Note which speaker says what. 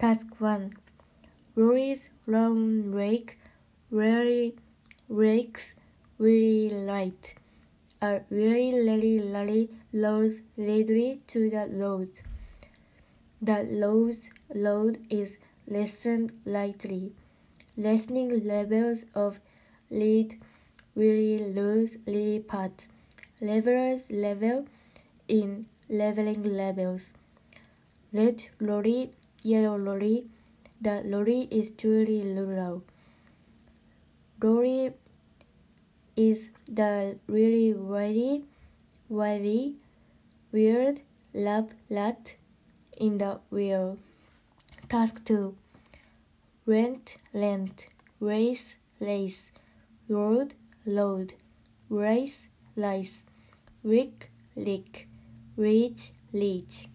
Speaker 1: Task 1 Lorry's long rake really rakes really light. Uh, A really really lorry rolls readily to the load. The road's load is lessened lightly. Lessening levels of lead really lose really part. Levelers level in leveling levels. Red lorry, yellow lorry. The lorry is truly rural. Lorry is the really wily, wily, weird love lot in the wheel. Task 2 Rent, rent, race, race, road, load, race, rice, rick, lick, reach, reach.